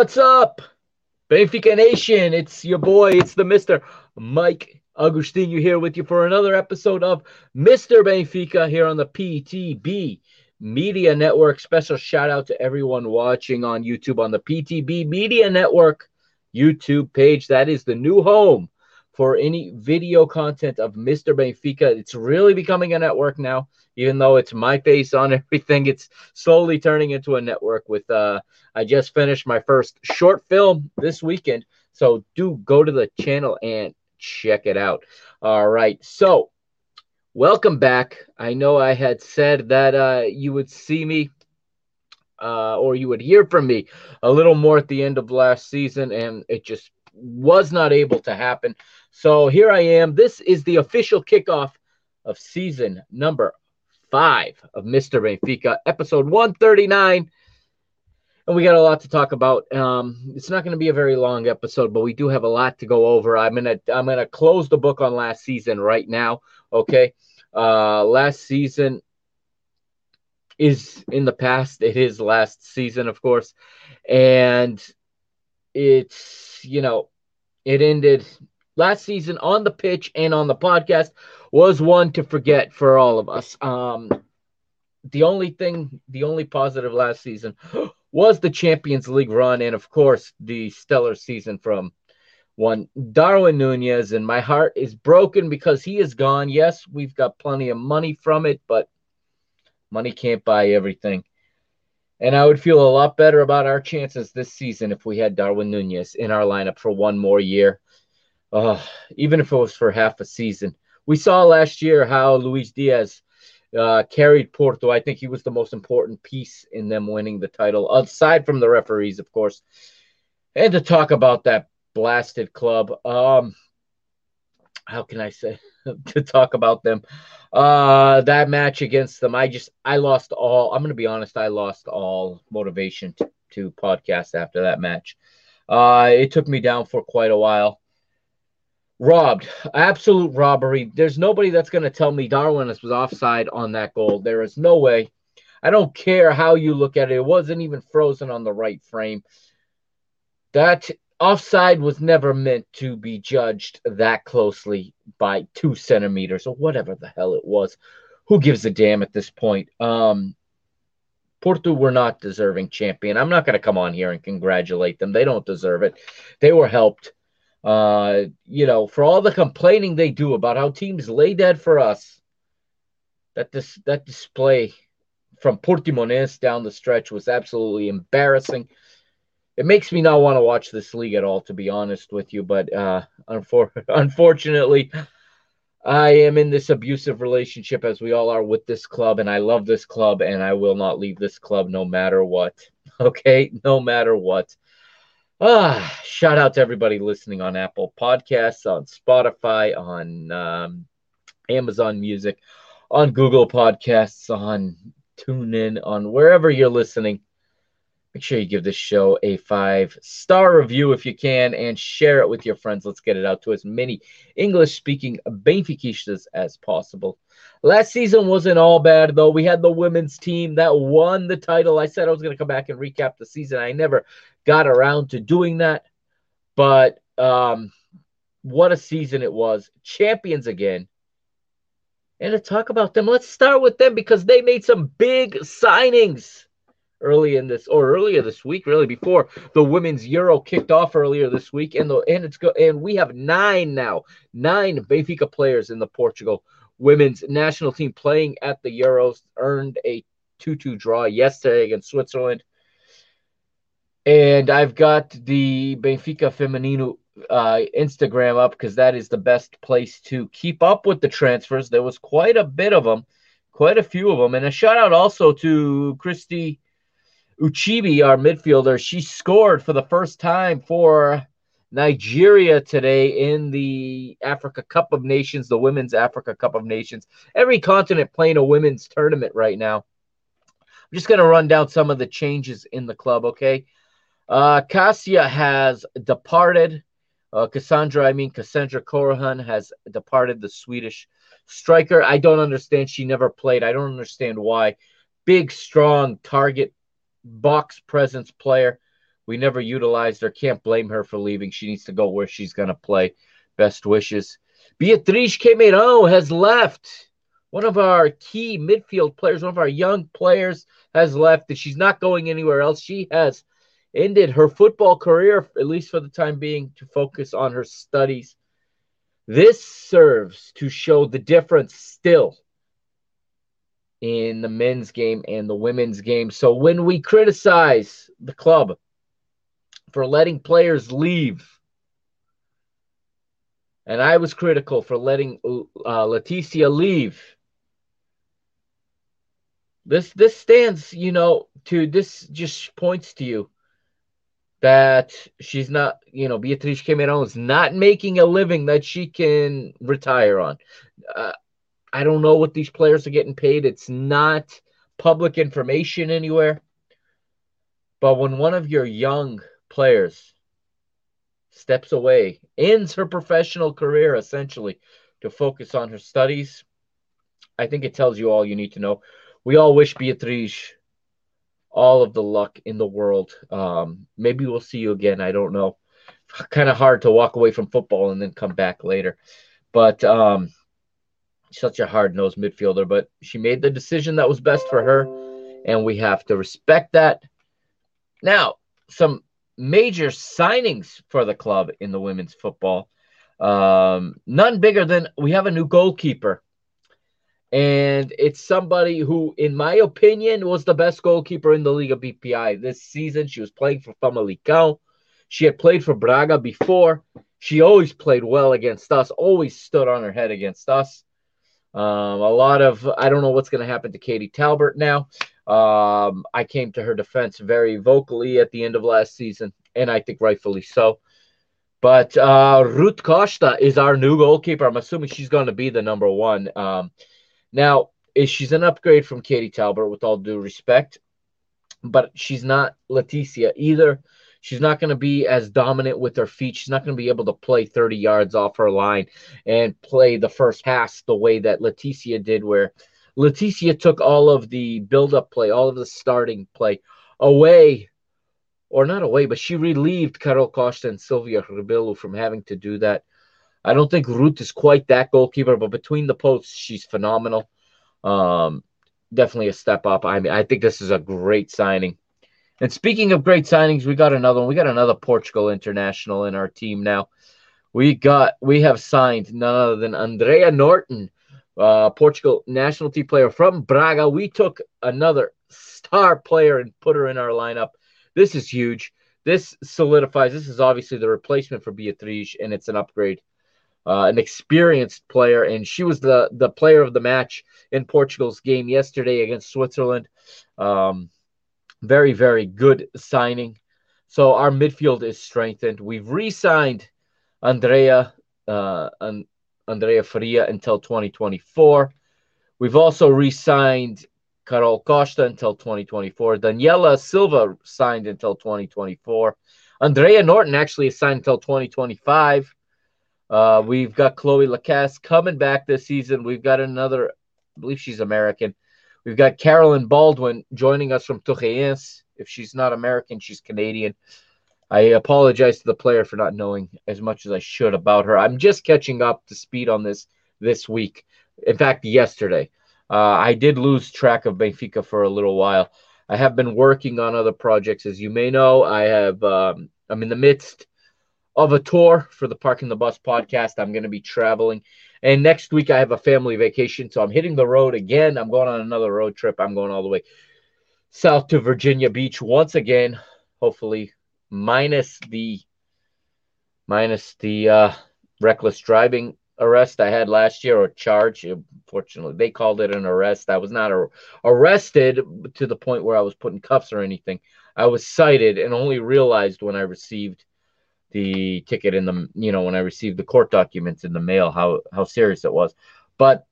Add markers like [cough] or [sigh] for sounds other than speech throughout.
What's up, Benfica Nation? It's your boy, it's the Mr. Mike Agustin. You here with you for another episode of Mr. Benfica here on the PTB Media Network. Special shout out to everyone watching on YouTube on the PTB Media Network YouTube page. That is the new home for any video content of Mr. Benfica. It's really becoming a network now, even though it's my face on [laughs] everything. It's slowly turning into a network. With uh, I just finished my first short film this weekend, so do go to the channel and check it out. All right, so welcome back. I know I had said that uh, you would see me. Uh, or you would hear from me a little more at the end of last season, and it just was not able to happen. So here I am. This is the official kickoff of season number five of Mr. Benfica, episode 139. And we got a lot to talk about. Um, it's not going to be a very long episode, but we do have a lot to go over. I'm gonna I'm gonna close the book on last season right now. Okay, uh, last season is in the past. It is last season, of course, and it's you know it ended last season on the pitch and on the podcast was one to forget for all of us. Um, the only thing, the only positive last season [gasps] was the Champions League run, and of course the stellar season from one Darwin Nunez. And my heart is broken because he is gone. Yes, we've got plenty of money from it, but money can't buy everything. And I would feel a lot better about our chances this season if we had Darwin Nunez in our lineup for one more year uh, even if it was for half a season. We saw last year how Luis Diaz uh, carried Porto. I think he was the most important piece in them winning the title, aside from the referees, of course. And to talk about that blasted club, um, how can I say [laughs] to talk about them? Uh, that match against them, I just I lost all. I'm gonna be honest, I lost all motivation to, to podcast after that match. Uh, it took me down for quite a while robbed, absolute robbery. There's nobody that's to tell me Darwin was offside on that goal. There is no way. I don't care how you look at it. It wasn't even frozen on the right frame. That offside was never meant to be judged that closely by two centimeters or whatever the hell it was. Who gives a damn at this point? Um, Porto were not deserving champion. I'm not going to come on here and congratulate them. They don't deserve it. They were helped uh, you know, for all the complaining they do about how teams lay dead for us, that this that display from Portimonense down the stretch was absolutely embarrassing. It makes me not want to watch this league at all, to be honest with you. But uh, unfor- [laughs] unfortunately, I am in this abusive relationship, as we all are, with this club, and I love this club, and I will not leave this club no matter what. [laughs] Okay, no matter what. Ah, shout out to everybody listening on Apple Podcasts, on Spotify, on um, Amazon Music, on Google Podcasts, on TuneIn, on wherever you're listening. Make sure you give this show a five star review if you can and share it with your friends. Let's get it out to as many English speaking Benfiquistas as possible. Last season wasn't all bad, though. We had the women's team that won the title. I said I was going to come back and recap the season. I never got around to doing that. But um, what a season it was. Champions again. And to talk about them, let's start with them because they made some big signings early in this or earlier this week, really before the women's Euro kicked off earlier this week. And the and it's go and we have nine now, nine Benfica players in the Portugal women's national team playing at the Euros, earned a 2-2 draw yesterday against Switzerland. And I've got the Benfica Feminino uh, Instagram up because that is the best place to keep up with the transfers. There was quite a bit of them, quite a few of them. And a shout out also to Christy Uchibi, our midfielder. She scored for the first time for Nigeria today in the Africa Cup of Nations, the Women's Africa Cup of Nations. Every continent playing a women's tournament right now. I'm just going to run down some of the changes in the club, okay? Uh, Cassia has departed. Uh, Cassandra, I mean, Cassandra Corhan has departed, the Swedish striker. I don't understand. She never played. I don't understand why. Big, strong target box presence player. We never utilized her. Can't blame her for leaving. She needs to go where she's going to play. Best wishes. Beatriz Cameirão has left. One of our key midfield players, one of our young players has left, she's not going anywhere else. She has ended her football career, at least for the time being, to focus on her studies. This serves to show the difference still in the men's game and the women's game. So when we criticize the club for letting players leave, and I was critical for letting uh, Leticia leave. This this stands, you know, to this just points to you that she's not, you know, Beatriz Cameirão is not making a living that she can retire on. Uh, I don't know what these players are getting paid. It's not public information anywhere. But when one of your young players steps away, ends her professional career essentially to focus on her studies, I think it tells you all you need to know. We all wish Beatriz all of the luck in the world. Um, maybe we'll see you again. I don't know. Kind of hard to walk away from football and then come back later. But um, such a hard nosed midfielder, but she made the decision that was best for her, and we have to respect that. Now, some major signings for the club in the women's football. Um, none bigger than we have a new goalkeeper. And it's somebody who, in my opinion, was the best goalkeeper in the Liga BPI this season. She was playing for Famalicão. She had played for Braga before. She always played well against us, always stood on her head against us. Um, a lot of I don't know what's going to happen to Katie Talbert now. Um, I came to her defense very vocally at the end of last season, and I think rightfully so. But uh, Ruth Costa is our new goalkeeper. I'm assuming she's going to be the number one. Um, now, she's an upgrade from Katie Talbert, with all due respect, but she's not Leticia either. She's not going to be as dominant with her feet. She's not going to be able to play 30 yards off her line and play the first pass the way that Leticia did, where Leticia took all of the build-up play, all of the starting play away, or not away, but she relieved Carol Costa and Sylvia Rebelo from having to do that. I don't think Ruth is quite that goalkeeper, but between the posts, she's phenomenal. Um, definitely a step up. I mean, I think this is a great signing. And speaking of great signings, we got another one. We got another Portugal international in our team now. We got we have signed none other than Andreia Norton, uh, Portugal national team player from Braga. We took another star player and put her in our lineup. This is huge. This solidifies. This is obviously the replacement for Beatriz, and it's an upgrade. Uh, an experienced player, and she was the the player of the match in Portugal's game yesterday against Switzerland. Um, very, very good signing. So our midfield is strengthened. We've re-signed Andreia uh, Andreia Faria until 2024. We've also re-signed Carol Costa until 2024. Daniela Silva signed until 2024. Andreia Norton actually is signed until 2025. Uh, we've got Chloe Lacasse coming back this season. We've got another, I believe she's American, We've got Carolyn Baldwin joining us from Torreense. If she's not American, she's Canadian. I apologize to the player for not knowing as much as I should about her. I'm just catching up to speed on this this week. In fact, yesterday. Uh, I did lose track of Benfica for a little while. I have been working on other projects, as you may know. I have. Um, I'm in the midst of a tour for the Park and the Bus podcast. I'm going to be traveling and next week I have a family vacation, so I'm hitting the road again. I'm going on another road trip. I'm going all the way south to Virginia Beach once again. Hopefully, minus the minus the uh, reckless driving arrest I had last year or charge. Unfortunately, they called it an arrest. I was not ar- arrested to the point where I was put in cuffs or anything. I was cited and only realized when I received the ticket in the you know when I received the court documents in the mail how how serious it was. But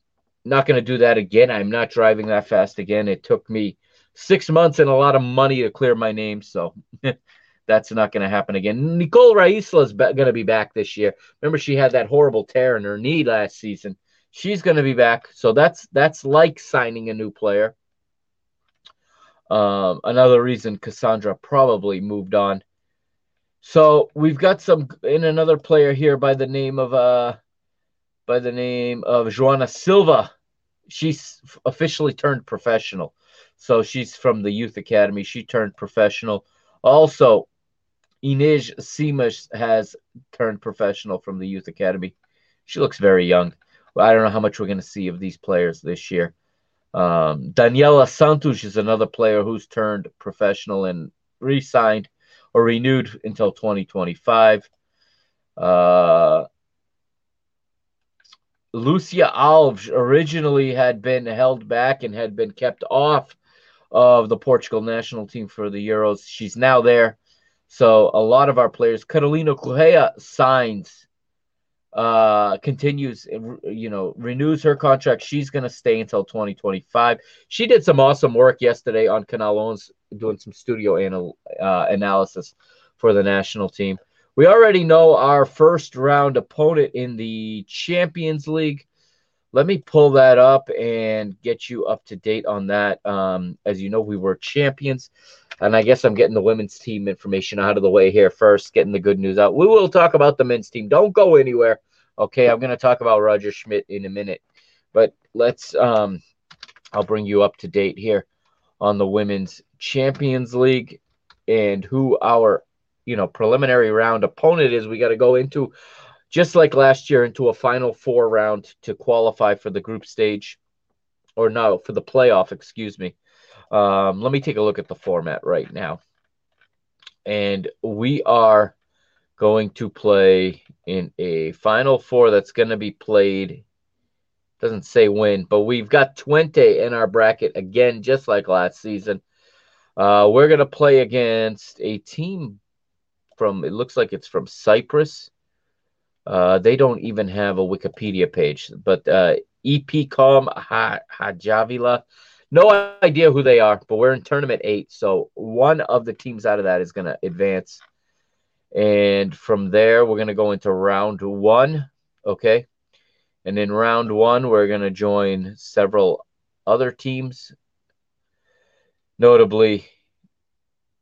not going to do that again. I'm not driving that fast again. It took me six months and a lot of money to clear my name, so [laughs] that's not going to happen again. Nycole Raysla is going to be back this year. Remember, she had that horrible tear in her knee last season. She's going to be back, so that's that's like signing a new player. Um, another reason Cassandra probably moved on So we've got some in another player here by the name of uh by the name of Joana Silva. She's officially turned professional. So she's from the youth academy. She turned professional. Also, Inês Simas has turned professional from the youth academy. She looks very young. I don't know how much we're going to see of these players this year. Um, Daniela Santos is another player who's turned professional and re signed or renewed until 2025. Uh, Lucia Alves originally had been held back and had been kept off of the Portugal national team for the Euros. She's now there. So a lot of our players, Carolina Correa signs, uh, continues, you know, renews her contract. She's going to stay until 2025. She did some awesome work yesterday on Canal doing some studio anal, uh, analysis for the national team. We already know our first round opponent in the Champions League. Let me pull that up and get you up to date on that. Um, as you know, we were champions. And I guess I'm getting the women's team information out of the way here first, getting the good news out. We will talk about the men's team. Don't go anywhere. Okay, I'm going to talk about Roger Schmidt in a minute. But let's um I'll bring you up to date here on the women's Champions League and who our you know preliminary round opponent is we got to go into just like last year into a final four round to qualify for the group stage or no for the playoff excuse me um, let me take a look at the format right now and we are going to play in a final four that's going to be played doesn't say when but we've got Twente in our bracket again just like last season uh, we're going to play against a team from it looks like it's from Cyprus. Uh, they don't even have a Wikipedia page, but uh, EPCOM Hajvalia. No idea who they are, but we're in tournament eight, so one of the teams out of that is going to advance, and from there we're going to go into round one. Okay, and in round one we're going to join several other teams, notably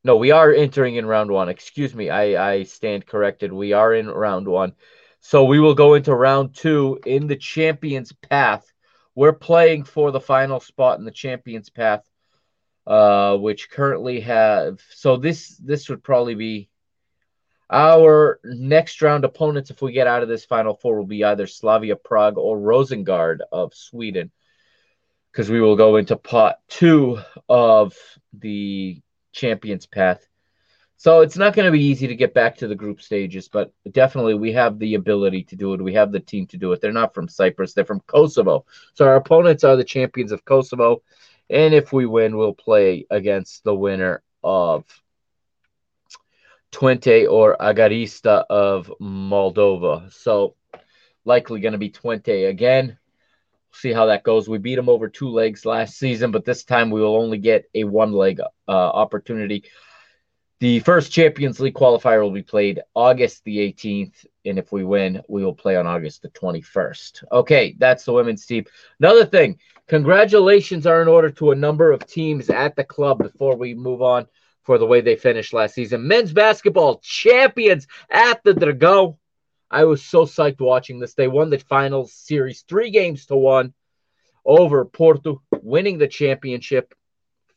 no, we are entering in round one. Excuse me. I, I stand corrected. We are in round one. So we will go into round two in the champions path. We're playing for the final spot in the champions path, uh, which currently have so this this would probably be our next round opponents if we get out of this final four will be either Slavia Prague or Rosengard of Sweden. Because we will go into pot two of the champions path. So it's not going to be easy to get back to the group stages, but definitely we have the ability to do it. We have the team to do it. They're not from Cyprus, they're from Kosovo. So our opponents are the champions of Kosovo. And if we win, we'll play against the winner of Twente or Agarista of Moldova. So likely going to be Twente again see how that goes. We beat them over two legs last season, but this time we will only get a one leg uh, opportunity. The first Champions League qualifier will be played August the 18th, and if we win, we will play on August the 21st. Okay, that's the women's team. Another thing, congratulations are in order to a number of teams at the club before we move on for the way they finished last season. Men's basketball champions at the Drago. I was so psyched watching this. They won the finals series three games to one over Porto, winning the championship.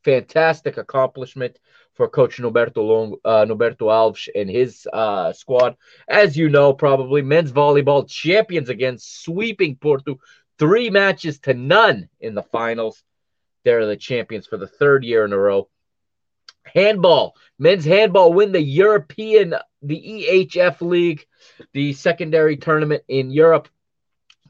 Fantastic accomplishment for Coach Norberto Long, uh, Norberto Alves and his uh, squad. As you know, probably men's volleyball champions again, sweeping Porto three matches to none in the finals. They're the champions for the third year in a row. Handball, men's handball win the European, the EHF League the secondary tournament in Europe.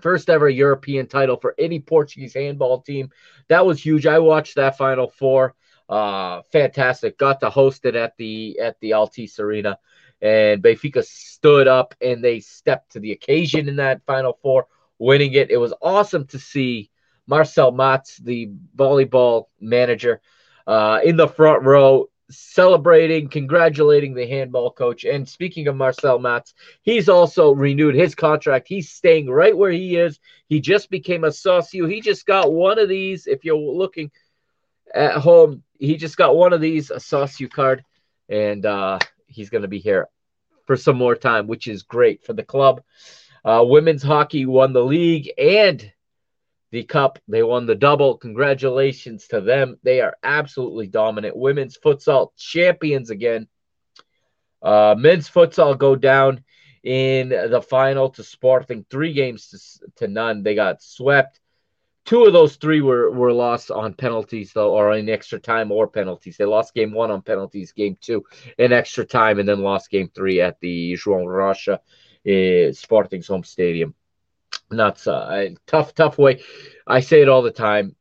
First ever European title for any Portuguese handball team. That was huge. I watched that Final Four. Uh, fantastic. Got to host it at the at the Altice Arena, and Benfica stood up and they stepped to the occasion in that Final Four, winning it. It was awesome to see Marcel Matz, the volleyball manager, uh, in the front row celebrating, congratulating the handball coach. And speaking of Marcel Matz, he's also renewed his contract. He's staying right where he is. He just became a socio. He just got one of these. If you're looking at home, he just got one of these, a socio card, and uh, he's going to be here for some more time, which is great for the club. Uh, women's hockey won the league and the cup. They won the double. Congratulations to them. They are absolutely dominant. Women's futsal champions again. Uh, men's futsal go down in the final to Sporting, three games to, to none. They got swept. Two of those three were, were lost on penalties, though, or in extra time or penalties. They lost game one on penalties, game two in extra time, and then lost game three at the João Rocha uh, Sporting's home stadium. Nuts. Uh, tough, tough way. I say it all the time.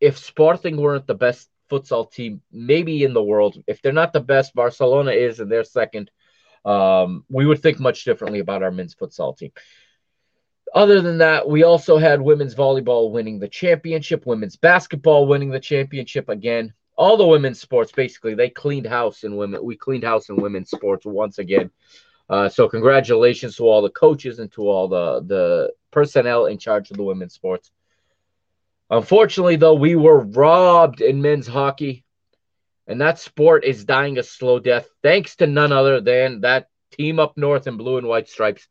If Sporting weren't the best futsal team, maybe in the world, if they're not the best, Barcelona is, and they're second, um, we would think much differently about our men's futsal team. Other than that, we also had women's volleyball winning the championship, women's basketball winning the championship again. All the women's sports, basically, they cleaned house in women. We cleaned house in women's sports once again. Uh, so congratulations to all the coaches and to all the the personnel in charge of the women's sports. Unfortunately, though, we were robbed in men's hockey, and that sport is dying a slow death thanks to none other than that team up north in blue and white stripes.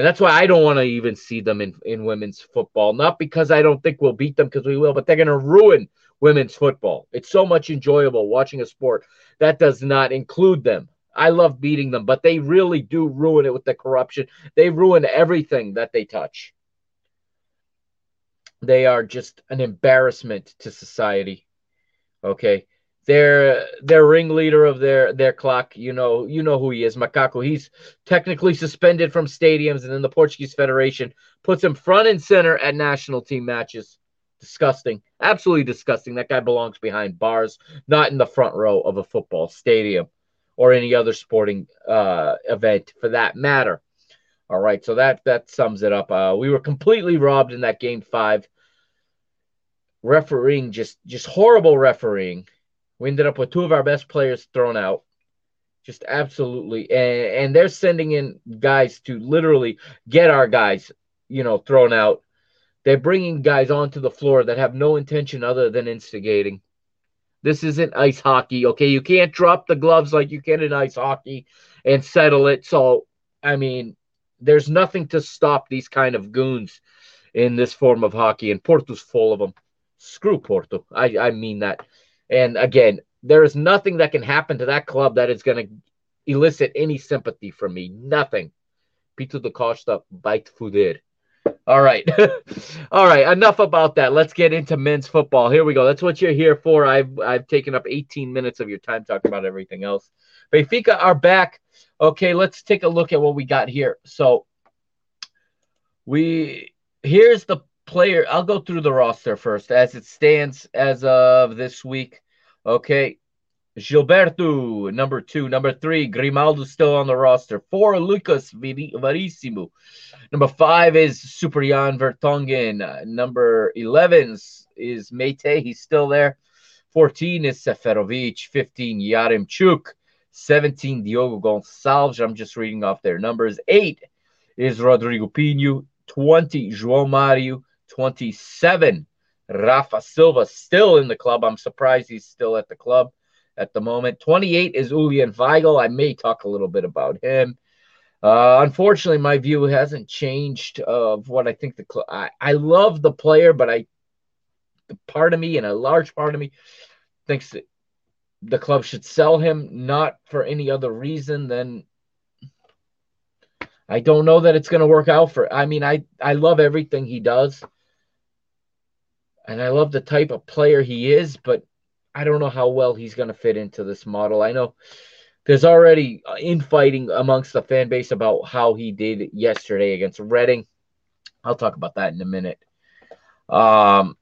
And that's why I don't want to even see them in, in women's football. Not because I don't think we'll beat them, because we will, but they're going to ruin women's football. It's so much enjoyable watching a sport that does not include them. I love beating them, but they really do ruin it with the corruption. They ruin everything that they touch. They are just an embarrassment to society. Okay. Their their ringleader of their their clock, you know, you know who he is, Macaco. He's technically suspended from stadiums, and then the Portuguese Federation puts him front and center at national team matches. Disgusting. Absolutely disgusting. That guy belongs behind bars, not in the front row of a football stadium or any other sporting uh, event for that matter. All right, so that that sums it up. Uh, we were completely robbed in that game five. Refereeing just just horrible refereeing. We ended up with two of our best players thrown out. Just absolutely, and, and they're sending in guys to literally get our guys, you know, thrown out. They're bringing guys onto the floor that have no intention other than instigating. This isn't ice hockey, okay? You can't drop the gloves like you can in ice hockey and settle it. So, I mean, there's nothing to stop these kind of goons in this form of hockey, and Porto's full of them. Screw Porto. I, I mean that. And again, there is nothing that can happen to that club that is going to elicit any sympathy from me. Nothing. Pinto da Costa, bite fuder. All right. [laughs] All right. Enough about that. Let's get into men's football. Here we go. That's what you're here for. I've I've taken up 18 minutes of your time talking about everything else. Benfica are back. Okay, let's take a look at what we got here. So we here's the player. I'll go through the roster first as it stands as of this week. Okay. Gilberto, number two. Number three, Grimaldo still on the roster. Four, Lucas Verissimo. Number five is Supriyan Vertonghen. Uh, number 11 is Mete. He's still there. 14 is Seferovic. 15, Yaremchuk. 17, Diogo Gonçalves. I'm just reading off their numbers. 8 is Rodrigo Pinho. 20, João Mario. 27, Rafa Silva. Still in the club. I'm surprised he's still at the club at the moment. 28 is Julian Weigl. I may talk a little bit about him. Uh, unfortunately, my view hasn't changed of what I think the cl- I, I love the player, but I the part of me and a large part of me thinks that the club should sell him not for any other reason than I don't know that it's going to work out for I mean I I love everything he does and I love the type of player he is but I don't know how well he's going to fit into this model. I know there's already uh, infighting amongst the fan base about how he did yesterday against Reading. I'll talk about that in a minute. Um,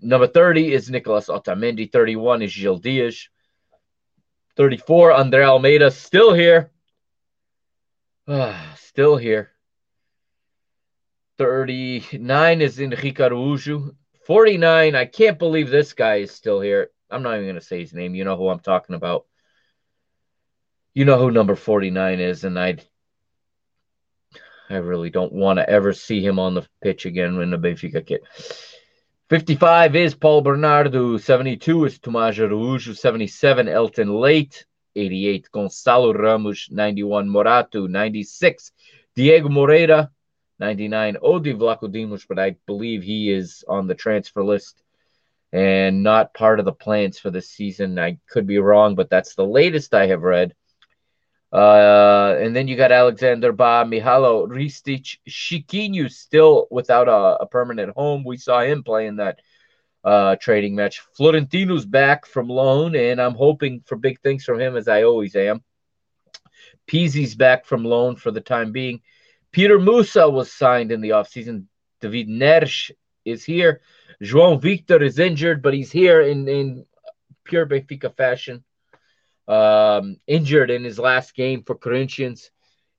number 30 is Nicolas Otamendi. 31 is Gil Dias. 34, Andre Almeida, still here. [sighs] still here. 39 is Henrique Araújo. 49, I can't believe this guy is still here. I'm not even going to say his name. You know who I'm talking about you know who number 49 is, and I I really don't want to ever see him on the pitch again in the Benfica kit. 55 is Paul Bernardo. 72 is Tomás Araújo. 77, Elton Late. 88. Gonçalo Ramos, 91. Morato, 96. Diego Moreira, 99. Odi Vlachodimos, but I believe he is on the transfer list and not part of the plans for this season. I could be wrong, but that's the latest I have read. Uh, and then you got Alexander Bah, Mihailo Ristic, Chiquinho still without a, a, permanent home. We saw him playing that uh, trading match. Florentino's back from loan, and I'm hoping for big things from him, as I always am. Pizzi's back from loan for the time being. Petar Musa was signed in the offseason. David Neres is here. João Victor is injured, but he's here in, in pure Benfica fashion um, injured in his last game for Corinthians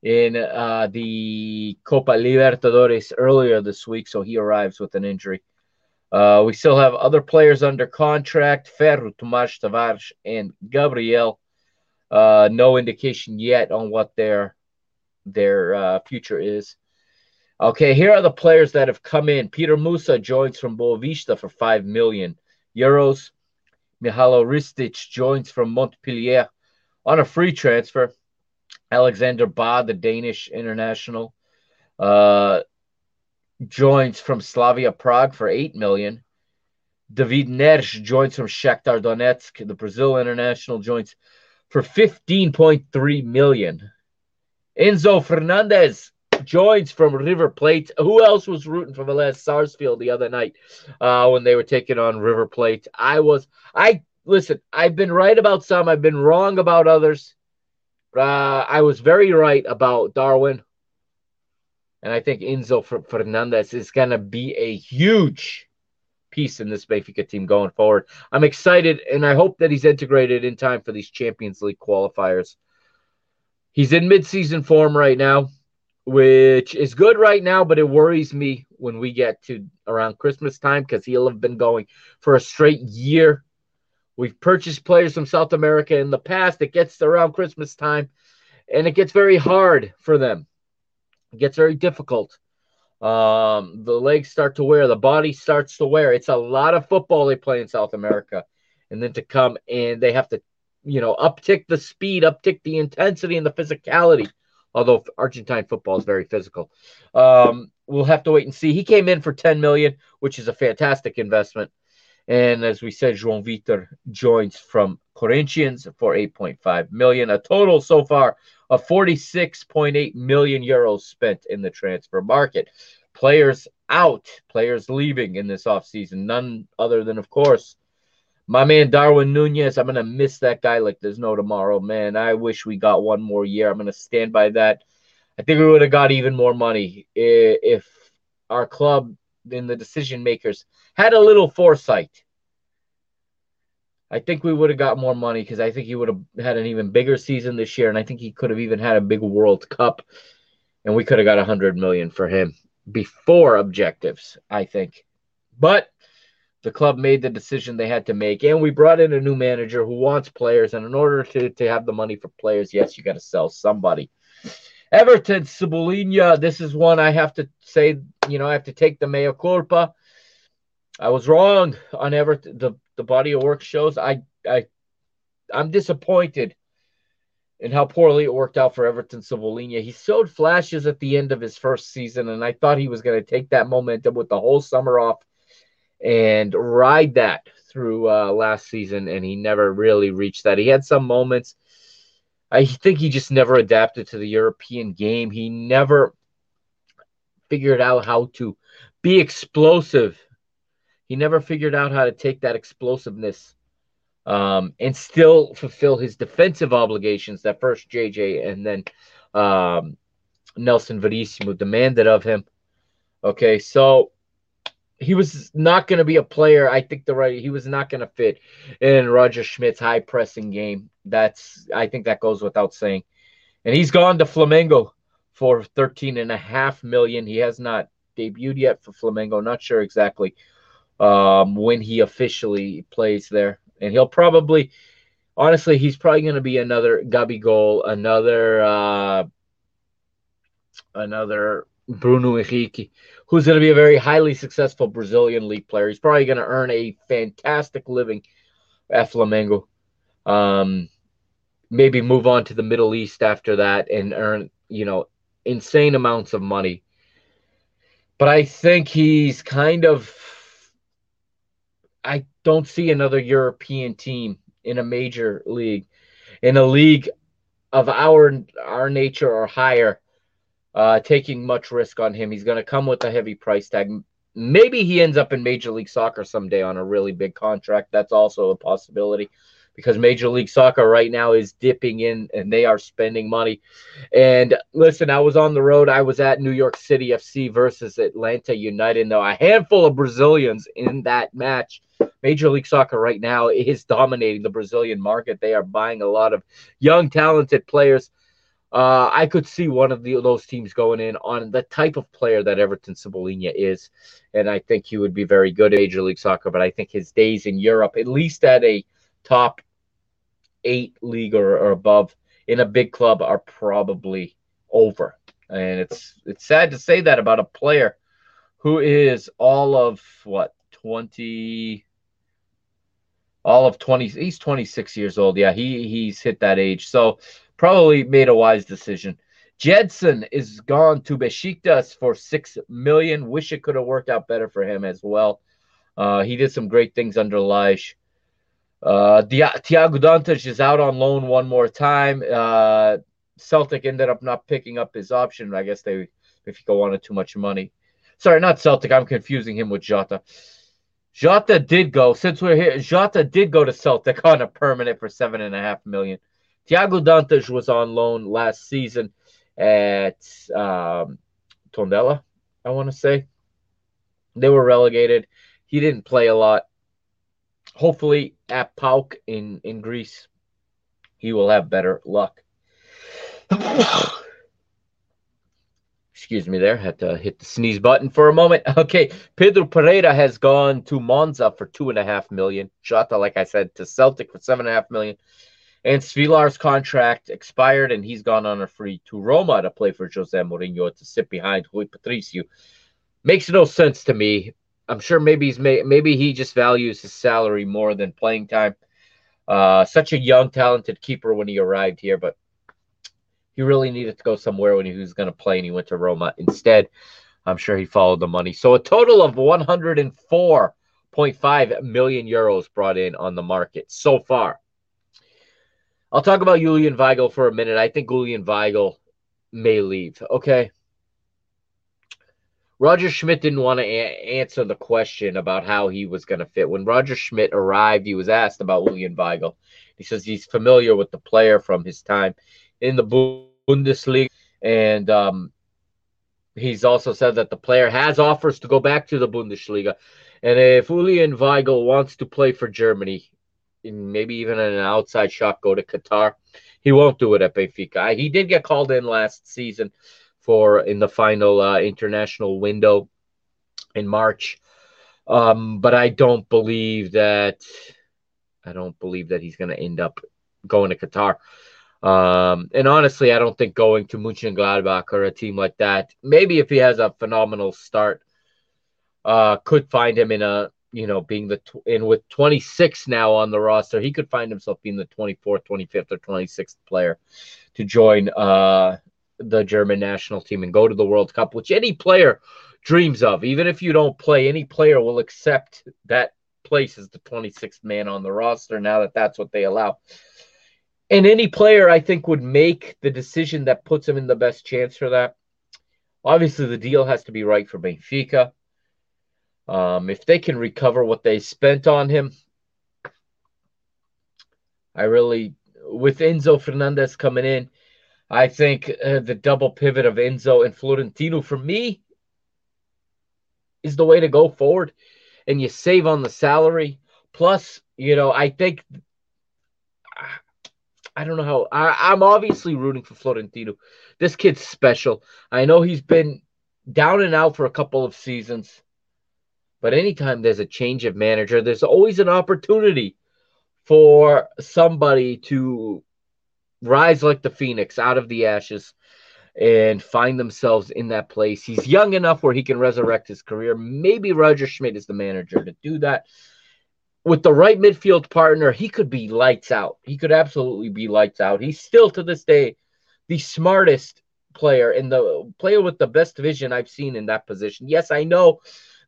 in uh, the Copa Libertadores earlier this week, so he arrives with an injury. Uh, we still have other players under contract Ferro, Tomas Tavares, and Gabriel. Uh, no indication yet on what their their uh, future is. Okay, here are the players that have come in. Petar Musa joins from Boavista for 5 million euros. Mihailo Ristic joins from Montpellier on a free transfer. Alexander Bah, the Danish international, uh, joins from Slavia Prague for eight million. David Neres joins from Shakhtar Donetsk. The Brazil international joins for 15.3 million. Enzo Fernandez joins from River Plate. Who else was rooting for Velez Sarsfield the other night uh, when they were taking on River Plate? I was. I listen. I've been right about some. I've been wrong about others. Uh, I was very right about Darwin, and I think Enzo Fernandez is going to be a huge piece in this Benfica team going forward. I'm excited, and I hope that he's integrated in time for these Champions League qualifiers. He's in midseason form right now which is good right now, but it worries me when we get to around Christmas time because he'll have been going for a straight year. We've purchased players from South America in the past. It gets around Christmas time and it gets very hard for them. It gets very difficult. Um, the legs start to wear, the body starts to wear. It's a lot of football they play in South America. And then to come and they have to, you know, uptick the speed, uptick the intensity and the physicality although Argentine football is very physical. Um, we'll have to wait and see. He came in for 10 million, which is a fantastic investment. And as we said, João Victor joins from Corinthians for 8.5 million, a total so far of 46.8 million euros spent in the transfer market. Players out, players leaving in this offseason, none other than, of course, my man Darwin Nunez, I'm gonna miss that guy like there's no tomorrow, man. I wish we got one more year. I'm gonna stand by that. I think we would have got even more money if our club and the decision makers had a little foresight. I think we would have got more money because I think he would have had an even bigger season this year, and I think he could have even had a big World Cup, and we could have got a hundred million for him before objectives. I think, but the club made the decision they had to make, and we brought in a new manager who wants players. And in order to, to have the money for players, yes, you got to sell somebody. Everton, Cebolinha, this is one I have to say, you know, I have to take the mea culpa. I was wrong on Everton. The, the body of work shows I, I, I'm disappointed in how poorly it worked out for Everton Cebolinha. He showed flashes at the end of his first season, and I thought he was going to take that momentum with the whole summer off and ride that through uh, last season, and he never really reached that. He had some moments. I think he just never adapted to the European game. He never figured out how to be explosive. He never figured out how to take that explosiveness um, and still fulfill his defensive obligations that first JJ and then um, Nelson Verissimo demanded of him. Okay, so he was not going to be a player. I think the right he was not going to fit in Roger Schmidt's high pressing game. That's I think that goes without saying. And he's gone to Flamengo for 13 and a half million. He has not debuted yet for Flamengo. Not sure exactly um, when he officially plays there. And he'll probably honestly, he's probably going to be another Gabigol, another uh, another Bruno Henrique, who's going to be a very highly successful Brazilian league player. He's probably going to earn a fantastic living at Flamengo. Um, maybe move on to the Middle East after that and earn, you know, insane amounts of money. But I think he's kind of I don't see another European team in a major league, in a league of our our nature or higher, uh, taking much risk on him. He's going to come with a heavy price tag. Maybe he ends up in Major League Soccer someday on a really big contract. That's also a possibility because Major League Soccer right now is dipping in and they are spending money. And listen, I was on the road. I was at New York City FC versus Atlanta United. Though a handful of Brazilians in that match. Major League Soccer right now is dominating the Brazilian market. They are buying a lot of young, talented players. Uh, I could see one of the, those teams going in on the type of player that Everton Cebolinha is, and I think he would be very good at Major League Soccer. But I think his days in Europe, at least at a top eight league or, or above in a big club are probably over. And it's it's sad to say that about a player who is all of what 20 all of 20 he's 26 years old. Yeah, he he's hit that age. So probably made a wise decision. Gedson is gone to Besiktas for six million. Wish it could have worked out better for him as well. Uh, he did some great things under Lage. Uh, Thiago Dantas is out on loan one more time. Uh, Celtic ended up not picking up his option. I guess they if you go on wanted too much money. Sorry, not Celtic. I'm confusing him with Jota. Jota did go since we're here. Jota did go to Celtic [laughs] on a permanent for seven and a half million. Thiago Dantas was on loan last season at um, Tondela, I want to say. They were relegated. He didn't play a lot hopefully at PAOK in, in Greece, he will have better luck. [sighs] Excuse me there. Had to hit the sneeze button for a moment. [laughs] Okay. Pedro Pereira has gone to Monza for two and a half million. Jota, like I said, to Celtic for seven and a half million. And Svilar's contract expired, and he's gone on a free to Roma to play for Jose Mourinho to sit behind Rui Patricio. Makes no sense to me. I'm sure maybe he's may, maybe he just values his salary more than playing time. Uh, such a young, talented keeper when he arrived here, but he really needed to go somewhere when he was going to play, and he went to Roma instead. I'm sure he followed the money. So a total of 104.5 million euros brought in on the market so far. I'll talk about Julian Weigl for a minute. I think Julian Weigl may leave. Okay. Roger Schmidt didn't want to a- answer the question about how he was going to fit. When Roger Schmidt arrived, he was asked about Julian Weigl. He says he's familiar with the player from his time in the Bundesliga, and um, he's also said that the player has offers to go back to the Bundesliga. And if Julian Weigl wants to play for Germany, maybe even an outside shot, go to Qatar, he won't do it at Benfica. He did get called in last season for in the final uh, international window in March. Um, but I don't believe that I don't believe that he's going to end up going to Qatar. Um, and honestly, I don't think going to Mönchengladbach or a team like that, maybe if he has a phenomenal start, uh, could find him in a you know being the tw- and with 26 now on the roster, he could find himself being the 24th, 25th, or 26th player to join uh the German national team and go to the World Cup, which any player dreams of. Even if you don't play, any player will accept that place as the 26th man on the roster now that that's what they allow. And any player, I think, would make the decision that puts him in the best chance for that. Obviously, the deal has to be right for Benfica. Um, if they can recover what they spent on him, I really, with Enzo Fernandez coming in, I think uh, the double pivot of Enzo and Florentino for me is the way to go forward. And you save on the salary. Plus, you know, I think I don't know how I, am obviously rooting for Florentino. This kid's special. I know he's been down and out for a couple of seasons, but anytime there's a change of manager, there's always an opportunity for somebody to rise like the phoenix out of the ashes and find themselves in that place. He's young enough where he can resurrect his career. Maybe Roger Schmidt is the manager to do that. with the right midfield partner, he could be lights out. He could absolutely be lights out. He's still to this day the smartest player and the player with the best vision I've seen in that position. Yes, I know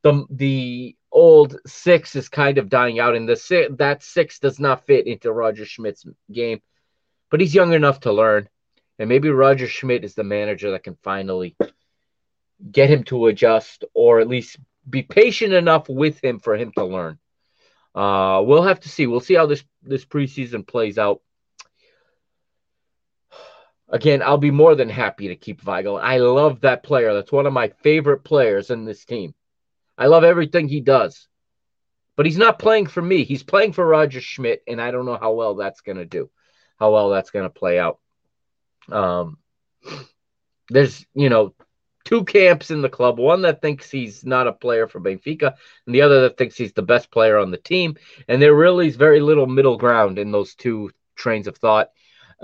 the the old six is kind of dying out, and the that six does not fit into Roger Schmidt's game, but he's young enough to learn, and maybe Roger Schmidt is the manager that can finally get him to adjust, or at least be patient enough with him for him to learn. Uh, we'll have to see. We'll see how this this preseason plays out. Again, I'll be more than happy to keep Weigl. I love that player. That's one of my favorite players in this team. I love everything he does. But he's not playing for me. He's playing for Roger Schmidt, and I don't know how well that's going to do, how well that's going to play out. Um, there's, you know, two camps in the club one that thinks he's not a player for Benfica, and the other that thinks he's the best player on the team. And there really is very little middle ground in those two trains of thought.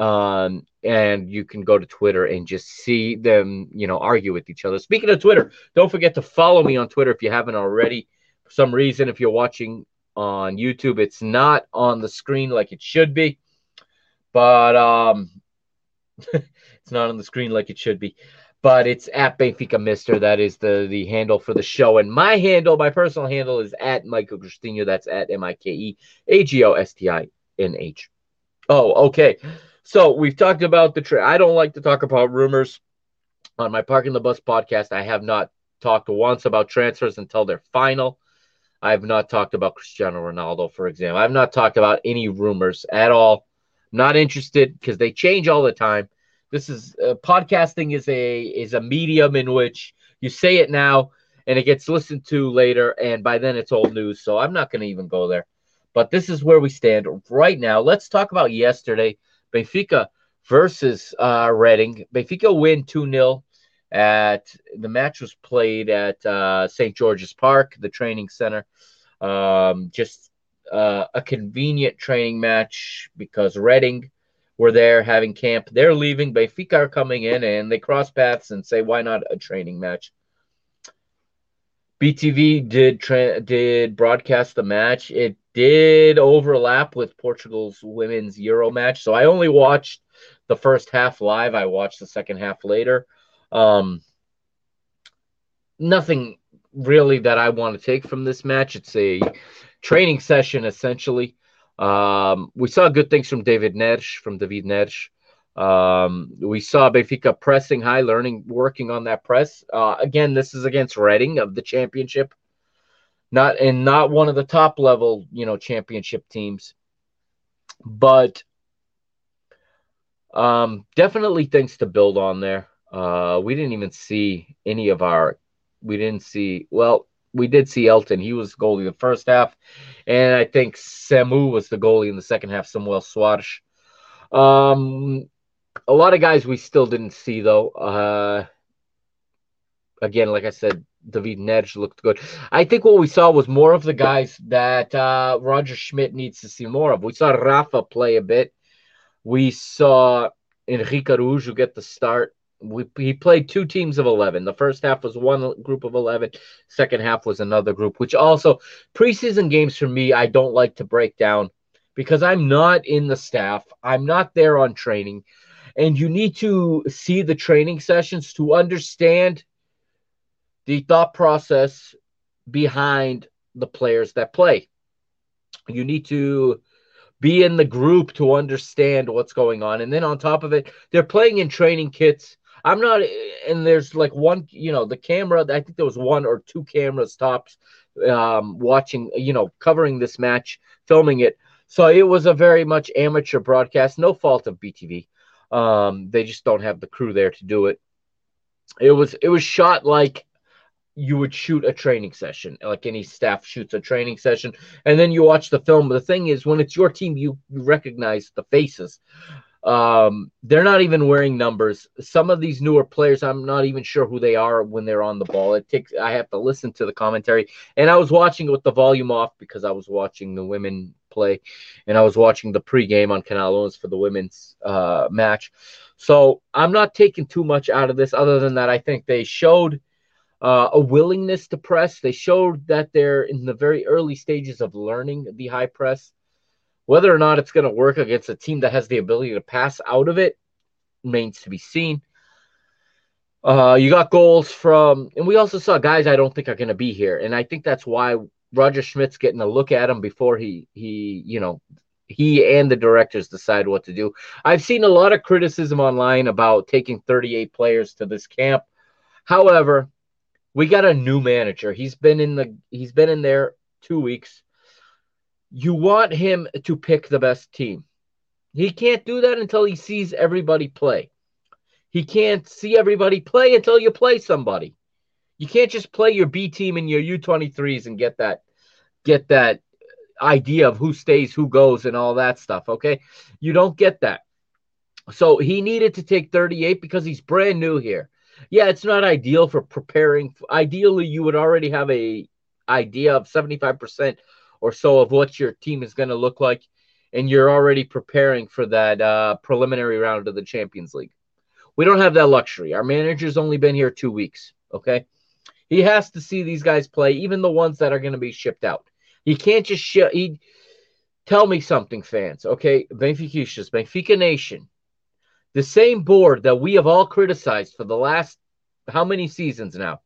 Um, and you can go to Twitter and just see them, you know, argue with each other. Speaking of Twitter, don't forget to follow me on Twitter if you haven't already. For some reason, if you're watching on YouTube, it's not on the screen like it should be, but um, [laughs] it's not on the screen like it should be. But it's at Benfica Mister. That is the the handle for the show, and my handle, my personal handle, is at Michael Agostinho. That's at M I K E A G O S T I N H. Oh, okay. So we've talked about the trade. I don't like to talk about rumors on my Parking the Bus podcast. I have not talked once about transfers until they're final. I have not talked about Cristiano Ronaldo, for example. I've not talked about any rumors at all. not interested because they change all the time. This is uh, podcasting is a is a medium in which you say it now and it gets listened to later, and by then it's old news. So I'm not going to even go there. But this is where we stand right now. Let's talk about yesterday. Benfica versus uh, Reading. Benfica win 2 0 at the match was played at uh, St. George's Park, the training center. Um, just uh, a convenient training match because Reading were there having camp. They're leaving. Benfica are coming in and they cross paths and say, why not a training match? BTV did tra- did broadcast the match. It did overlap with Portugal's women's Euro match. So I only watched the first half live. I watched the second half later. Um, nothing really that I want to take from this match. It's a training session essentially. Um, we saw good things from David Neres, from David Neres. Um, we saw Benfica pressing high, learning, working on that press. Uh, again, this is against Reading of the championship not and not one of the top level, you know, championship teams. But um, definitely things to build on there. Uh, we didn't even see any of our. We didn't see. Well, we did see Elton. He was goalie the first half, and I think Samu was the goalie in the second half. Samuel Soares. Um, a lot of guys we still didn't see though. Uh, again, like I said, David Neres looked good. I think what we saw was more of the guys that uh, Roger Schmidt needs to see more of. We saw Rafa play a bit. We saw Henrique Araújo get the start. We, he played two teams of 11. The first half was one group of 11. Second half was another group, which also preseason games for me, I don't like to break down because I'm not in the staff. I'm not there on training. And you need to see the training sessions to understand the thought process behind the players that play. You need to be in the group to understand what's going on. And then on top of it, they're playing in training kits. I'm not, and there's like one, you know, the camera, I think there was one or two cameras tops um, watching, you know, covering this match, filming it. So it was a very much amateur broadcast, no fault of BTV. Um, they just don't have the crew there to do it. It was it was shot like you would shoot a training session, like any staff shoots a training session, and then you watch the film. The thing is, when it's your team, you, you recognize the faces. Um, they're not even wearing numbers. Some of these newer players, I'm not even sure who they are when they're on the ball. It takes I have to listen to the commentary, and I was watching with the volume off because I was watching the women play, and I was watching the pregame on Canal Onze for the women's uh, match. So I'm not taking too much out of this, other than that I think they showed uh, a willingness to press. They showed that they're in the very early stages of learning the high press. Whether or not it's going to work against a team that has the ability to pass out of it remains to be seen. Uh, you got goals from, and we also saw guys I don't think are going to be here, and I think that's why Roger Schmidt's getting a look at him before he he you know he and the directors decide what to do. I've seen a lot of criticism online about taking 38 players to this camp. However, we got a new manager. He's been in the he's been in there 2 weeks. You want him to pick the best team. He can't do that until he sees everybody play. He can't see everybody play until you play somebody. You can't just play your B team and your U23s and get that get that idea of who stays, who goes, and all that stuff. Okay. You don't get that. So he needed to take 38 because he's brand new here. Yeah, it's not ideal for preparing. Ideally, you would already have a idea of 75% or so of what your team is going to look like, and you're already preparing for that uh, preliminary round of the Champions League. We don't have that luxury. Our manager's only been here two weeks. Okay. He has to see these guys play, even the ones that are going to be shipped out. He can't just ship. He tell me something, fans. Okay, Benfica, Benfica Nation, the same board that we have all criticized for the last how many seasons now.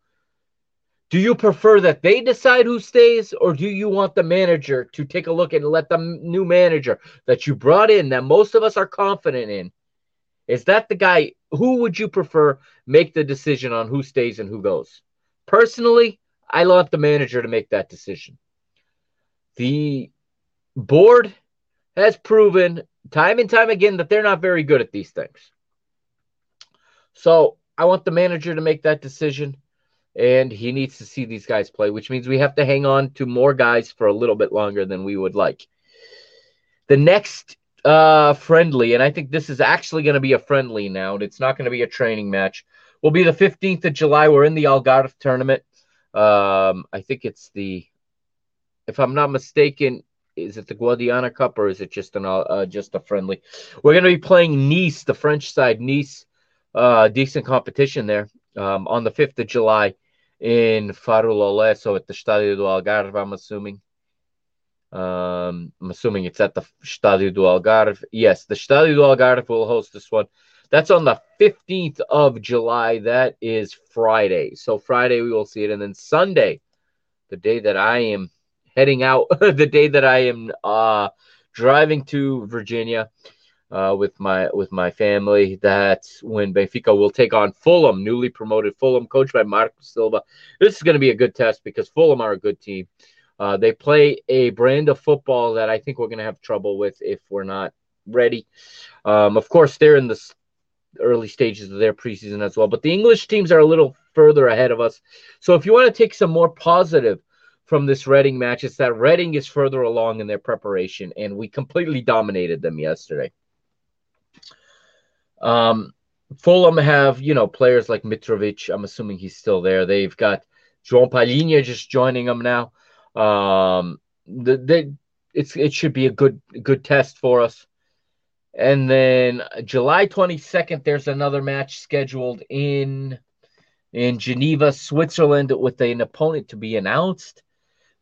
Do you prefer that they decide who stays, or do you want the manager to take a look and let the new manager that you brought in, that most of us are confident in, is that the guy? Who would you prefer make the decision on who stays and who goes? Personally, I want the manager to make that decision. The board has proven time and time again that they're not very good at these things. So I want the manager to make that decision, and he needs to see these guys play, which means we have to hang on to more guys for a little bit longer than we would like. The next uh, friendly, and I think this is actually going to be a friendly now. It's not going to be a training match. Will be the 15th of July. We're in the Algarve tournament. Um, I think it's the, if I'm not mistaken, is it the Guadiana Cup or is it just an uh, just a friendly? We're going to be playing Nice, the French side. Nice, uh, decent competition there um, on the 5th of July in Faro so at the Stadio do Algarve, I'm assuming. Um, I'm assuming it's at the Stadio do Algarve. Yes, the Stadio do Algarve will host this one. That's on the 15th of July. That is Friday. So Friday we will see it, and then Sunday, the day that I am heading out, [laughs] the day that I am uh, driving to Virginia uh, with my with my family. That's when Benfica will take on Fulham, newly promoted Fulham, coached by Marco Silva. This is going to be a good test because Fulham are a good team. Uh, they play a brand of football that I think we're going to have trouble with if we're not ready. Um, of course, they're in the early stages of their preseason as well, but the English teams are a little further ahead of us. So if you want to take some more positive from this Reading match, it's that Reading is further along in their preparation, and we completely dominated them yesterday. Um, Fulham have, you know, players like Mitrovic. I'm assuming he's still there. They've got João Palhinha just joining them now. Um, the, the it's it should be a good good test for us. And then July 22nd, there's another match scheduled in in Geneva, Switzerland, with an opponent to be announced.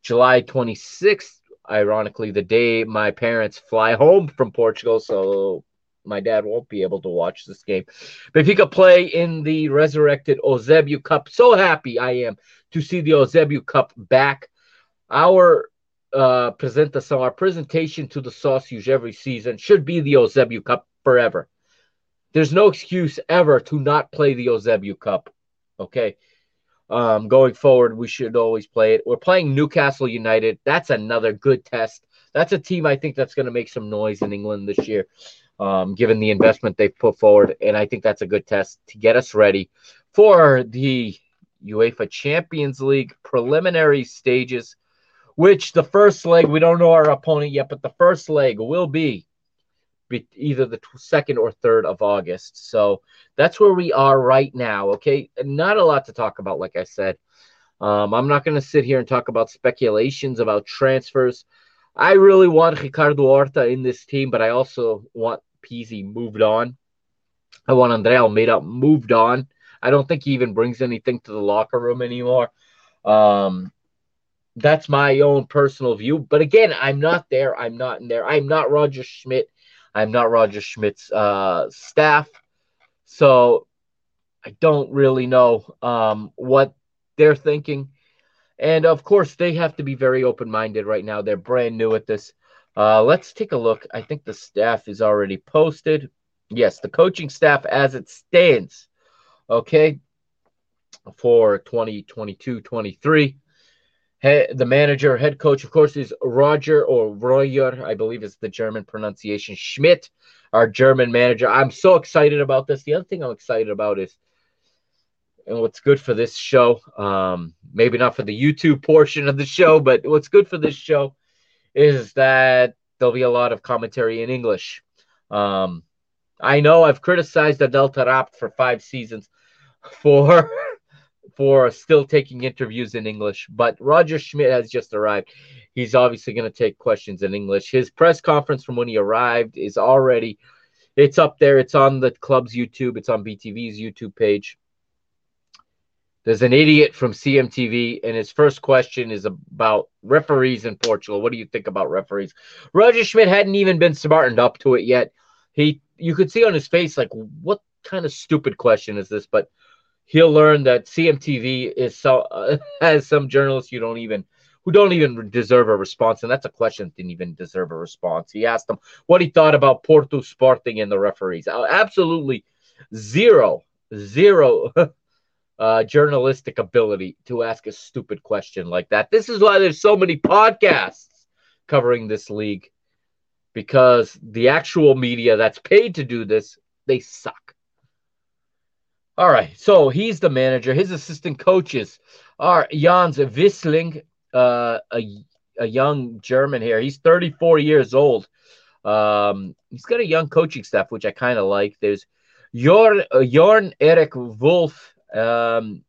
July 26th, ironically, the day my parents fly home from Portugal, so my dad won't be able to watch this game. But if he could play in the resurrected Eusébio Cup, so happy I am to see the Eusébio Cup back our uh, apresentação, our presentation to the Sócios every season should be the Eusébio Cup forever. There's no excuse ever to not play the Eusébio Cup. Okay. Um, going forward, we should always play it. We're playing Newcastle United. That's another good test. That's a team I think that's going to make some noise in England this year, um, given the investment they've put forward. And I think that's a good test to get us ready for the UEFA Champions League preliminary stages which the first leg, we don't know our opponent yet, but the first leg will be, either the second or third of August. So that's where we are right now. Okay. Not a lot to talk about, like I said. Um, I'm not going to sit here and talk about speculations about transfers. I really want Ricardo Horta in this team, but I also want Pizzi moved on. I want Andre Almeida moved on. I don't think he even brings anything to the locker room anymore. Um, that's my own personal view. But again, I'm not there. I'm not in there. I'm not Roger Schmidt. I'm not Roger Schmidt's uh, staff. So I don't really know um, what they're thinking. And of course, they have to be very open minded right now. They're brand new at this. Uh, let's take a look. I think the staff is already posted. Yes, the coaching staff as it stands. Okay. For 2022 23. The manager, head coach, of course, is Roger or Royer, I believe is the German pronunciation. Schmidt, our German manager. I'm so excited about this. The other thing I'm excited about is and what's good for this show, um, maybe not for the YouTube portion of the show, but what's good for this show is that there'll be a lot of commentary in English. Um, I know I've criticized Adel Taarabt for five seasons [laughs] for for still taking interviews in English, but Roger Schmidt has just arrived. He's obviously going to take questions in English. His press conference from when he arrived is already it's up there. It's on the club's YouTube. It's on BTV's YouTube page. There's an idiot from CMTV, and his first question is about referees in Portugal. What do you think about referees? Roger Schmidt hadn't even been smartened up to it yet. He, you could see on his face, like, what kind of stupid question is this? But he'll learn that CMTV is so uh, [laughs] has some journalists you don't even who don't even deserve a response, and that's a question that didn't even deserve a response. He asked him what he thought about Porto Sporting and the referees. Uh, absolutely zero, zero [laughs] uh, journalistic ability to ask a stupid question like that. This is why there's so many podcasts covering this league because the actual media that's paid to do this, they suck. All right, so he's the manager. His assistant coaches are Jans Wissling, uh, a, a young German here. He's 34 years old. Um, he's got a young coaching staff, which I kind of like. There's Jorn, uh, Jorn Erik Wolf, um,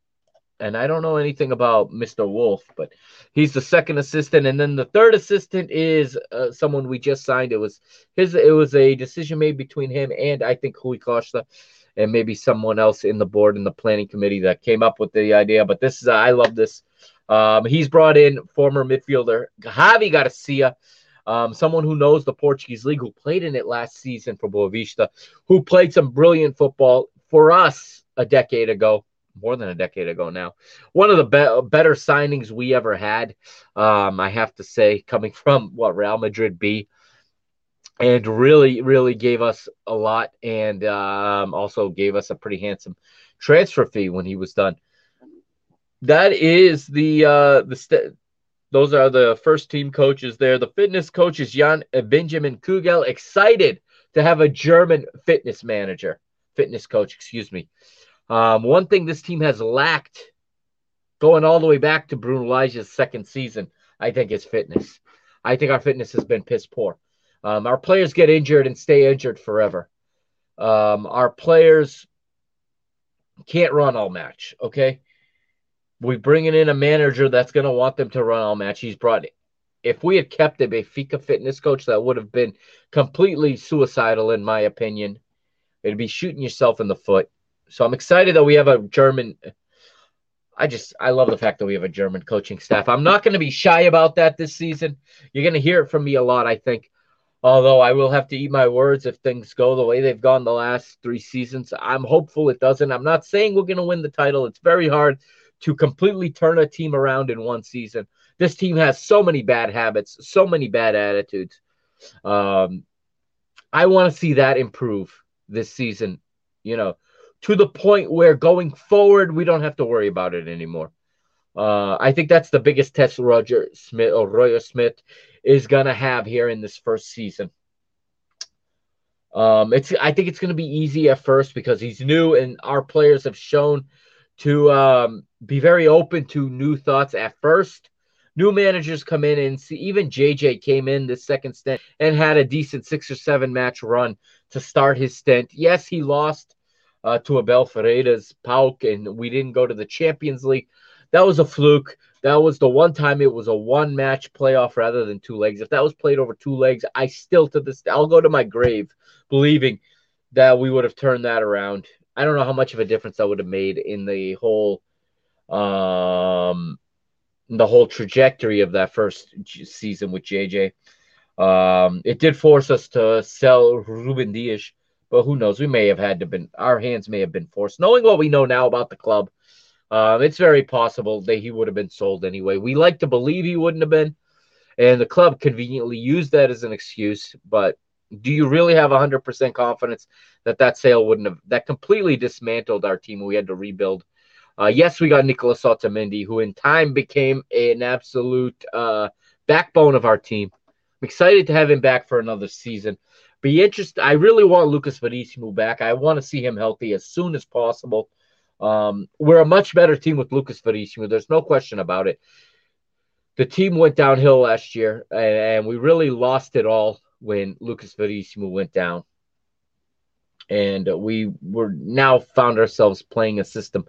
and I don't know anything about Mr. Wolf, but he's the second assistant, and then the third assistant is uh, someone we just signed. It was his. It was a decision made between him and I think Rui Costa, and maybe someone else in the board and the planning committee that came up with the idea. But this is I love this. Um, he's brought in former midfielder Javi Garcia. Um, someone who knows the Portuguese league, who played in it last season for Boavista, who played some brilliant football for us a decade ago more than a decade ago now. One of the be- better signings we ever had, um, I have to say, coming [laughs] from what Real Madrid B, and really, really gave us a lot, and um, also gave us a pretty handsome transfer fee when he was done. That is the uh, the st- those are the first team coaches there. The fitness coach is Jan Benjamin Kugel, excited to have a German fitness manager, fitness coach, excuse me. Um, one thing this team has lacked, going all the way back to Bruno Lage's second season, I think is fitness. I think our fitness has been piss poor. Um, our players get injured and stay injured forever. Um, our players can't run all match. Okay, we bringing in a manager that's going to want them to run all match. He's brought. If we had kept a Benfica fitness coach, that would have been completely suicidal, in my opinion. It'd be shooting yourself in the foot. So I'm excited that we have a German. I just I love the fact that we have a German coaching staff. I'm not going to be shy about that this season. You're going to hear it from me a lot, I think. Although I will have to eat my words if things go the way they've gone the last three seasons. I'm hopeful it doesn't. I'm not saying we're going to win the title. It's very hard to completely turn a team around in one season. This team has so many bad habits, so many bad attitudes. Um, I want to see that improve this season. You know, to the point where going forward, we don't have to worry about it anymore. Uh, I think that's the biggest test Roger Smith or Royer Smith is gonna have here in this first season. Um, it's I think it's gonna be easy at first because he's new and our players have shown to um, be very open to new thoughts at first. New managers come in and see even JJ came in this second stint and had a decent six or seven match run to start his stint. Yes, he lost uh, to Abel Ferreira's PAOK and we didn't go to the Champions League. That was a fluke. That was the one time it was a one match playoff rather than two legs. If that was played over two legs, I still to this I'll go to my grave believing that we would have turned that around. I don't know how much of a difference that would have made in the whole um the whole trajectory of that first season with JJ. Um, it did force us to sell Ruben Dias, but who knows? We may have had to been our hands may have been forced. Knowing what we know now about the club, um, it's very possible that he would have been sold anyway. We like to believe he wouldn't have been, and the club conveniently used that as an excuse. But do you really have 100% confidence that that sale wouldn't have that completely dismantled our team? We had to rebuild. Uh, yes, we got Nicolas Otamendi, who in time became an absolute uh, backbone of our team. I'm excited to have him back for another season. Be interested. I really want Lucas Verissimo back. I want to see him healthy as soon as possible. Um, we're a much better team with Lucas Verissimo. There's no question about it. The team went downhill last year, and, and we really lost it all when Lucas Verissimo went down. And we were now found ourselves playing a system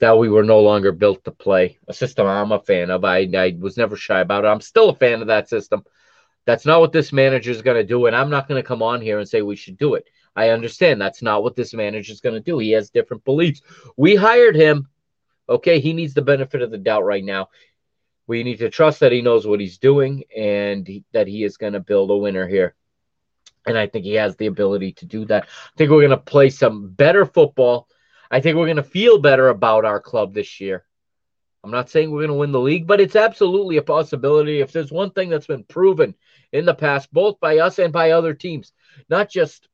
that we were no longer built to play. A system I'm a fan of. I, I was never shy about it. I'm still a fan of that system. That's not what this manager is going to do. And I'm not going to come on here and say we should do it. I understand that's not what this manager is going to do. He has different beliefs. We hired him. Okay. He needs the benefit of the doubt right now. We need to trust that he knows what he's doing and he, that he is going to build a winner here. And I think he has the ability to do that. I think we're going to play some better football. I think we're going to feel better about our club this year. I'm not saying we're going to win the league, but it's absolutely a possibility. If there's one thing that's been proven in the past, both by us and by other teams, not just,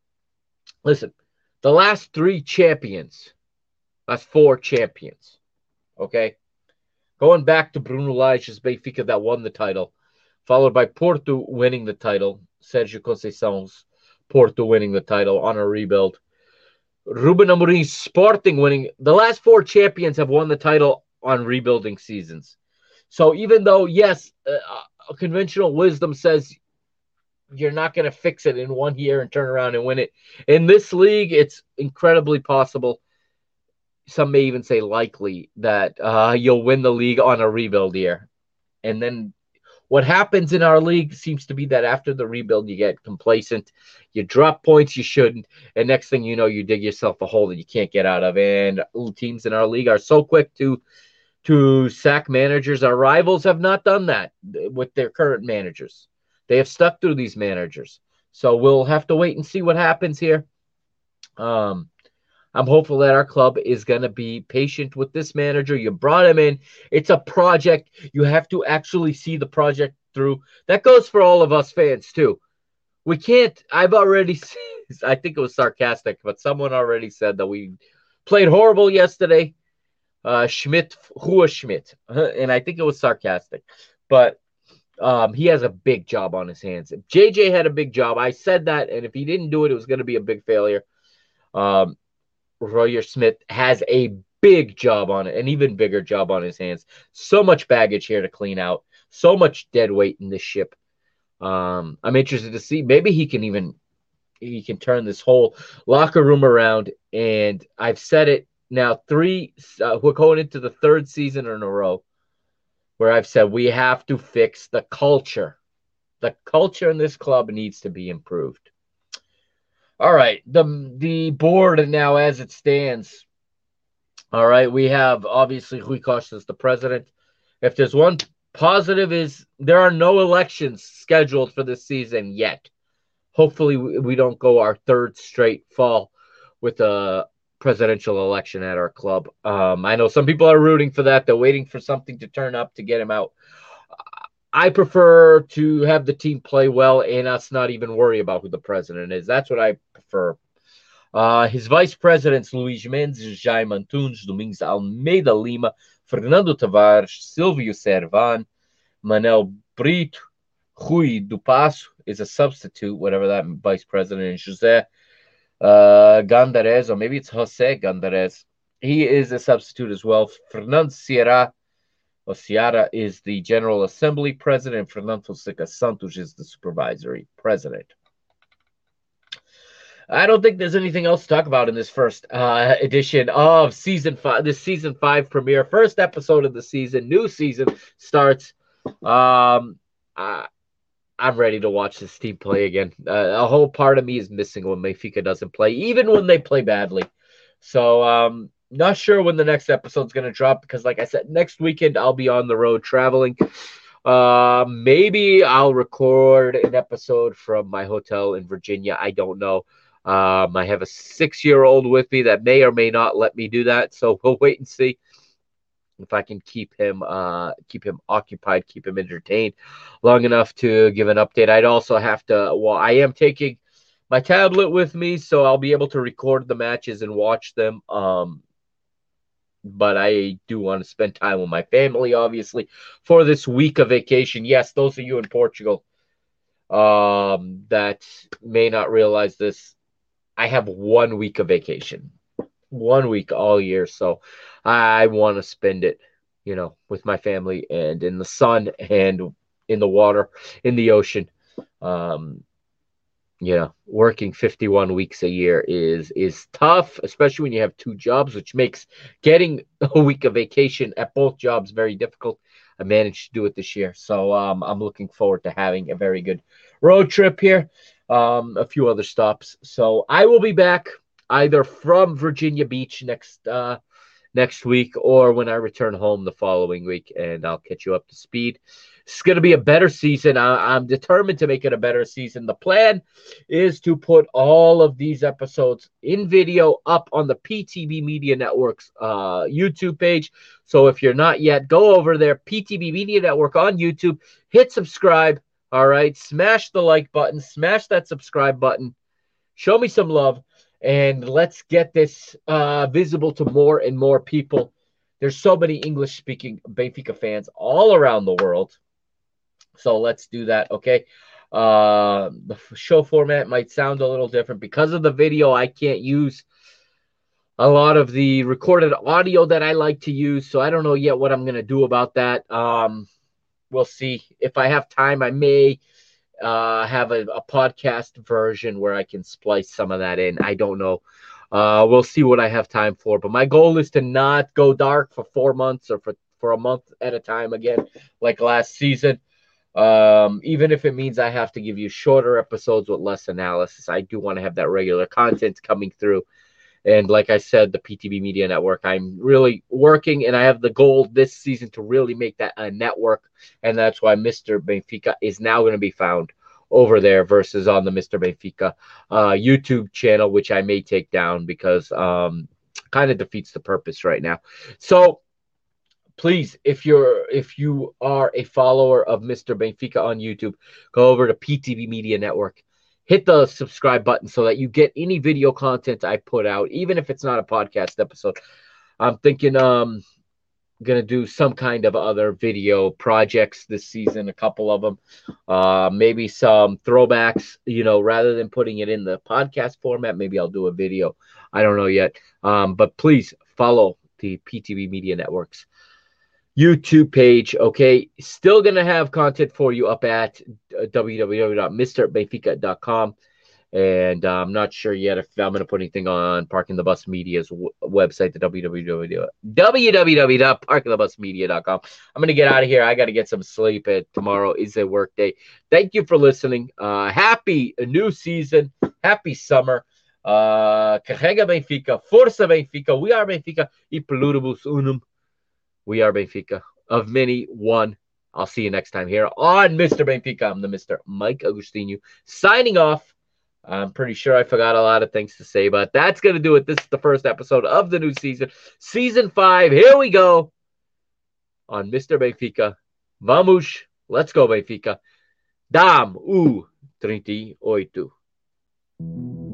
listen, the last three champions, that's four champions, okay? Going back to Bruno Lage's Benfica that won the title, followed by Porto winning the title, Sergio Conceição's Porto winning the title on a rebuild. Ruben Amorim's Sporting winning. The last four champions have won the title on rebuilding seasons. So even though, yes, uh, conventional wisdom says you're not going to fix it in one year and turn around and win it. In this league, it's incredibly possible. Some may even say likely that uh, you'll win the league on a rebuild year. And then what happens in our league seems to be that after the rebuild, you get complacent, you drop points you shouldn't, and next thing you know, you dig yourself a hole that you can't get out of. And teams in our league are so quick to to sack managers. Our rivals have not done that with their current managers. They have stuck through these managers. So we'll have to wait and see what happens here. Um, I'm hopeful that our club is going to be patient with this manager. You brought him in. It's a project. You have to actually see the project through. That goes for all of us fans too. We can't. I've already. [laughs] seen, I think it was sarcastic, but someone already said that we played horrible yesterday uh, Schmidt, Hua Schmidt, [laughs] and I think it was sarcastic, but um, he has a big job on his hands. If JJ had a big job, I said that, and if he didn't do it, it was going to be a big failure. Um, Roger Smith has a big job on it, an even bigger job on his hands. So much baggage here to clean out, so much dead weight in this ship. Um, I'm interested to see. Maybe he can even he can turn this whole locker room around. And I've said it now three uh, we're going into the third season in a row where I've said we have to fix the culture. The culture in this club needs to be improved. All right, the the board now as it stands. All right, we have obviously Rui Costa as the president. If there's one positive is there are no elections scheduled for this season yet. Hopefully we don't go our third straight fall with a presidential election at our club. Um, I know some people are rooting for that. They're waiting for something to turn up to get him out. I prefer to have the team play well and us not even worry about who the president is. That's what I prefer. Uh, his vice presidents, Luis Mendes, Jaime Antunes, Domingos Almeida Lima, Fernando Tavares, Silvio Cervan, Manel Brito, Rui do Passo is a substitute, whatever that vice president is, Jose uh, Gandarez, or maybe it's Jose Gandarez. He is a substitute as well. Fernando Seara, or Sierra is the General Assembly president. Fernando Fonseca Santos is the supervisory president. I don't think there's anything else to talk about in this first uh, edition of season five. This season five premiere, first episode of the season, new season starts. Um, uh, I'm ready to watch this team play again. Uh, a whole part of me is missing when Benfica doesn't play, even when they play badly. So um, not sure when the next episode's gonna drop because, like I said, next weekend I'll be on the road traveling. Uh, maybe I'll record an episode from my hotel in Virginia. I don't know. Um, I have a six-year-old with me that may or may not let me do that, so [laughs] we'll wait and see if I can keep him uh, keep him occupied, keep him entertained long enough to give an update. I'd also have to. Well, I am taking my tablet with me, so I'll be able to record the matches and watch them. Um, but I do want to spend time with my family, obviously, for this week of vacation. Yes, those of you in Portugal um, that may not realize this, I have one week of vacation, one week all year. So I want to spend it, you know, with my family and in the sun and in the water, in the ocean. Um, you know, working 51 weeks a year is is tough, especially when you have two jobs, which makes getting [laughs] a week of vacation at both jobs very difficult. I managed to do it this year, so um, I'm looking forward to having a very good road trip here. Um, a few other stops, so I will be back either from Virginia Beach next uh, next week or when I return home the following week, and I'll catch you up to speed. It's going to be a better season. I, am determined to make it a better season. The plan is to put all of these episodes in video up on the PTB Media Network's uh, YouTube page. So if you're not yet, go over there, PTB Media Network on YouTube, hit subscribe. All right, smash the like button, smash that subscribe button, show me some love, and let's get this uh, visible to more and more people. There's so many English speaking Benfica fans all around the world. So let's do that. Okay. Uh, the show format might sound a little different because of the video. I can't use a lot of the recorded audio that I like to use. So I don't know yet what I'm going to do about that. Um, we'll see. If I have time, I may uh, have a, a podcast version where I can splice some of that in. I don't know. Uh, we'll see what I have time for. But my goal is to not go dark for four months or for, for a month at a time again, like last season. Um, even if it means I have to give you shorter episodes with less analysis, I do want to have that regular content coming through. And like I said, the PTB Media Network, I'm really working and I have the goal this season to really make that a network. And that's why Mr. Benfica is now going to be found over there versus on the Mr. Benfica uh, YouTube channel, which I may take down because um, kind of defeats the purpose right now. So please if you're if you are a follower of mr benfica on youtube go over to ptb media network hit the subscribe button so that you get any video content i put out even if it's not a podcast episode. I'm thinking um gonna do some kind of other video projects this season a couple of them uh maybe some throwbacks you know rather than putting it in the podcast format maybe i'll do a video. I don't know yet. Um but please follow the ptb media networks YouTube page. Okay, still gonna have content for you up at uh, www.mrbenfica.com, and uh, I'm not sure yet if I'm gonna put anything on Parking the Bus Media's w- website, the www.parkingthebusmedia.com. I'm gonna get out of here. I got to get some sleep. And tomorrow is a work day. Thank you for listening. Uh, happy new season. Happy summer. Uh, carrega Benfica, força Benfica. We are Benfica e pluribus unum. We are Benfica. Of many, one. I'll see you next time here on Mr. Benfica. I'm the Mr. Mike Agostinho signing off. I'm pretty sure I forgot a lot of things to say, but that's going to do it. This is the first episode of the new season, season five. Here we go on Mr. Benfica. Vamos, let's go, Benfica. Dam, u 38.